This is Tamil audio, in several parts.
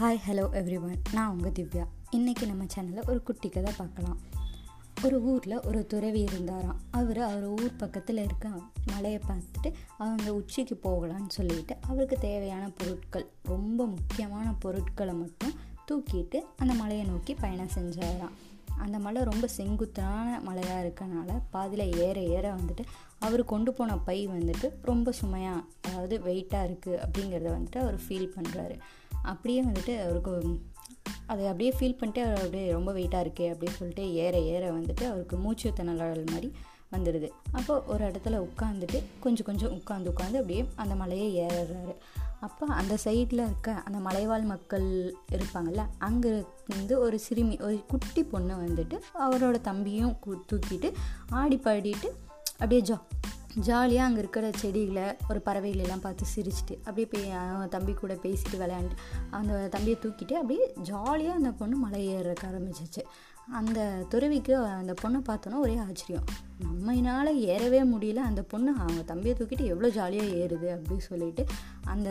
ஹாய் ஹலோ எவ்ரி ஒன் நான் உங்கள் திவ்யா. இன்றைக்கி நம்ம சேனலில் ஒரு குட்டி கதை பார்க்கலாம். ஒரு ஊரில் ஒரு துறவி இருந்தாராம். அவர் அவர் ஊர் பக்கத்தில் இருக்க மலையை பார்த்துட்டு அவங்க உச்சிக்கு போகலான்னு சொல்லிட்டு அவருக்கு தேவையான பொருட்கள் ரொம்ப முக்கியமான பொருட்களை மட்டும் தூக்கிட்டு அந்த மலையை நோக்கி பயணம் செஞ்சாராம். அந்த மலை ரொம்ப செங்குத்தான மலையாக இருக்கனால பாதியில் ஏற ஏற வந்துட்டு அவர் கொண்டு போன பை வந்துட்டு ரொம்ப சுமையாக அதாவது வெயிட்டாக இருக்குது அப்படிங்கிறத வந்துட்டு அவர் ஃபீல் பண்ணுறாரு அப்படியே வந்துட்டு அவருக்கு அதை அப்படியே ஃபீல் பண்ணிட்டு அவர் அப்படியே ரொம்ப வெயிட்டாக இருக்கே அப்படின்னு சொல்லிட்டு ஏற ஏற வந்துட்டு அவருக்கு மூச்சு திணறல் மாதிரி வந்துடுது. அப்போது ஒரு இடத்துல உட்காந்துட்டு கொஞ்சம் கொஞ்சம் உட்காந்து உட்காந்து அப்படியே அந்த மலையை ஏறுறாரு. அப்போ அந்த சைடில் இருக்க அந்த மலைவாழ் மக்கள் இருப்பாங்கள்ல அங்கே வந்து ஒரு சிறுமி ஒரு குட்டி பொண்ணு வந்துட்டு அவரோட தம்பியும் தூக்கிட்டு ஆடி பாடிட்டு அப்படியே ஜா ஜாலியாக அங்கே இருக்கிற செடிகளை ஒரு பறவைகளெல்லாம் பார்த்து சிரிச்சிட்டு அப்படியே போய் அவன் தம்பி கூட பேசிட்டு விளையாண்டு அந்த தம்பியை தூக்கிட்டு அப்படியே ஜாலியாக அந்த பொண்ணு மலை ஏறக்க ஆரம்பிச்சிச்சு அந்த துறவிக்கு அந்த பொண்ணை பார்த்தோன்னா ஒரே ஆச்சரியம். நம்மனால ஏறவே முடியல அந்த பொண்ணு அவங்க தம்பியை தூக்கிட்டு எவ்வளோ ஜாலியாக ஏறுது அப்படின்னு சொல்லிட்டு அந்த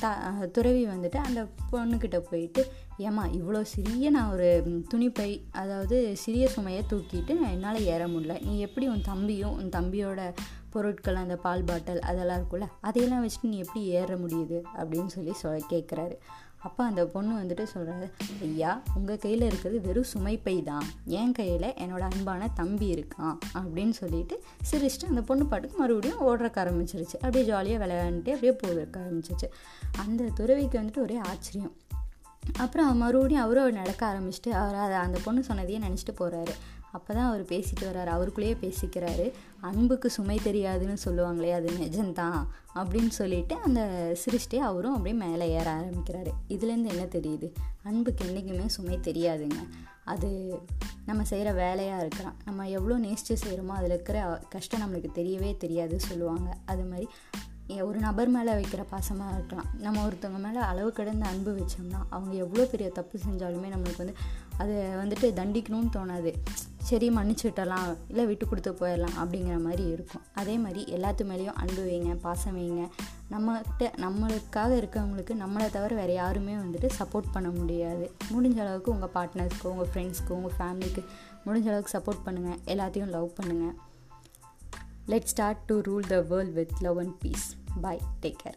த துறவி வந்துட்டு அந்த பொண்ணுக்கிட்ட போயிட்டு ஏமா இவ்வளோ சிறிய நான் ஒரு துணிப்பை அதாவது சிறிய சுமையை தூக்கிட்டு என்னால் ஏற முடியல. நீ எப்படி உன் தம்பியும் உன் தம்பியோட பொருட்கள் அந்த பால் பாட்டில் அதெல்லாம் இருக்குல்ல அதையெல்லாம் வச்சுட்டு நீ எப்படி ஏற முடியுது அப்படின்னு சொல்லி சொ கேட்குறாரு அப்போ அந்த பொண்ணு வந்துட்டு சொல்கிறாரு ஐயா உங்கள் கையில் இருக்கிறது வெறும் சுமைப்பை தான். என் கையில் என்னோட அன்பான தம்பி இருக்கான் அப்படின்னு சொல்லிட்டு சிரிச்சிட்டு அந்த பொண்ணு பாட்டுக்கு மறுபடியும் ஓடுறக்க ஆரம்பிச்சிருச்சு. அப்படியே ஜாலியாக விளையாண்டுட்டு அப்படியே போகிறக்க ஆரம்பிச்சிச்சு. அந்த துறவிக்கு வந்துட்டு ஒரே ஆச்சரியம். அப்புறம் மறுபடியும் அவரும் நடக்க ஆரம்பிச்சுட்டு அவர் அதை அந்த பொண்ணு சொன்னதையே நினச்சிட்டு போகிறாரு அப்போ தான் அவர் பேசிட்டு வர்றாரு. அவருக்குள்ளேயே பேசிக்கிறாரு. அன்புக்கு சுமை தெரியாதுன்னு சொல்லுவாங்களே அது நிஜம்தான் அப்படின்னு சொல்லிட்டு அந்த சிரிச்சிட்டே அவரும் அப்படியே மேலே ஏற ஆரம்பிக்கிறாரு. இதுலேருந்து என்ன தெரியுது? அன்புக்கு என்றைக்குமே சுமை தெரியாதுங்க. அது நம்ம செய்கிற வேலையாக இருக்கலாம். நம்ம எவ்வளோ நேசித்து செய்கிறோமோ அதில் இருக்கிற கஷ்டம் நம்மளுக்கு தெரியவே தெரியாதுன்னு சொல்லுவாங்க. அது மாதிரி ஒரு நபர் மேலே வைக்கிற பாசமாக இருக்கலாம். நம்ம ஒருத்தவங்க மேலே அளவு கடந்த அன்பு வச்சோம்னா அவங்க எவ்வளோ பெரிய தப்பு செஞ்சாலுமே நம்மளுக்கு வந்து அதை வந்துட்டு தண்டிக்கணும்னு தோணாது. சரி மன்னிச்சுட்டலாம் இல்லை விட்டு கொடுத்து போயிடலாம் அப்படிங்கிற மாதிரி இருக்கும். அதே மாதிரி எல்லாத்து மேலேயும் அன்பு வைங்க பாசம் வைங்க. நம்மகிட்ட நம்மளுக்காக இருக்கவங்களுக்கு நம்மளை தவிர வேறு யாருமே வந்துட்டு சப்போர்ட் பண்ண முடியாது. முடிஞ்ச அளவுக்கு உங்கள் பார்ட்னர்ஸ்க்கு உங்கள் ஃப்ரெண்ட்ஸ்க்கு உங்கள் ஃபேமிலிக்கு முடிஞ்ச அளவுக்கு சப்போர்ட் பண்ணுங்கள் எல்லாத்தையும் லவ் பண்ணுங்கள் Let's start to rule the world with love and peace. Bye. Take care.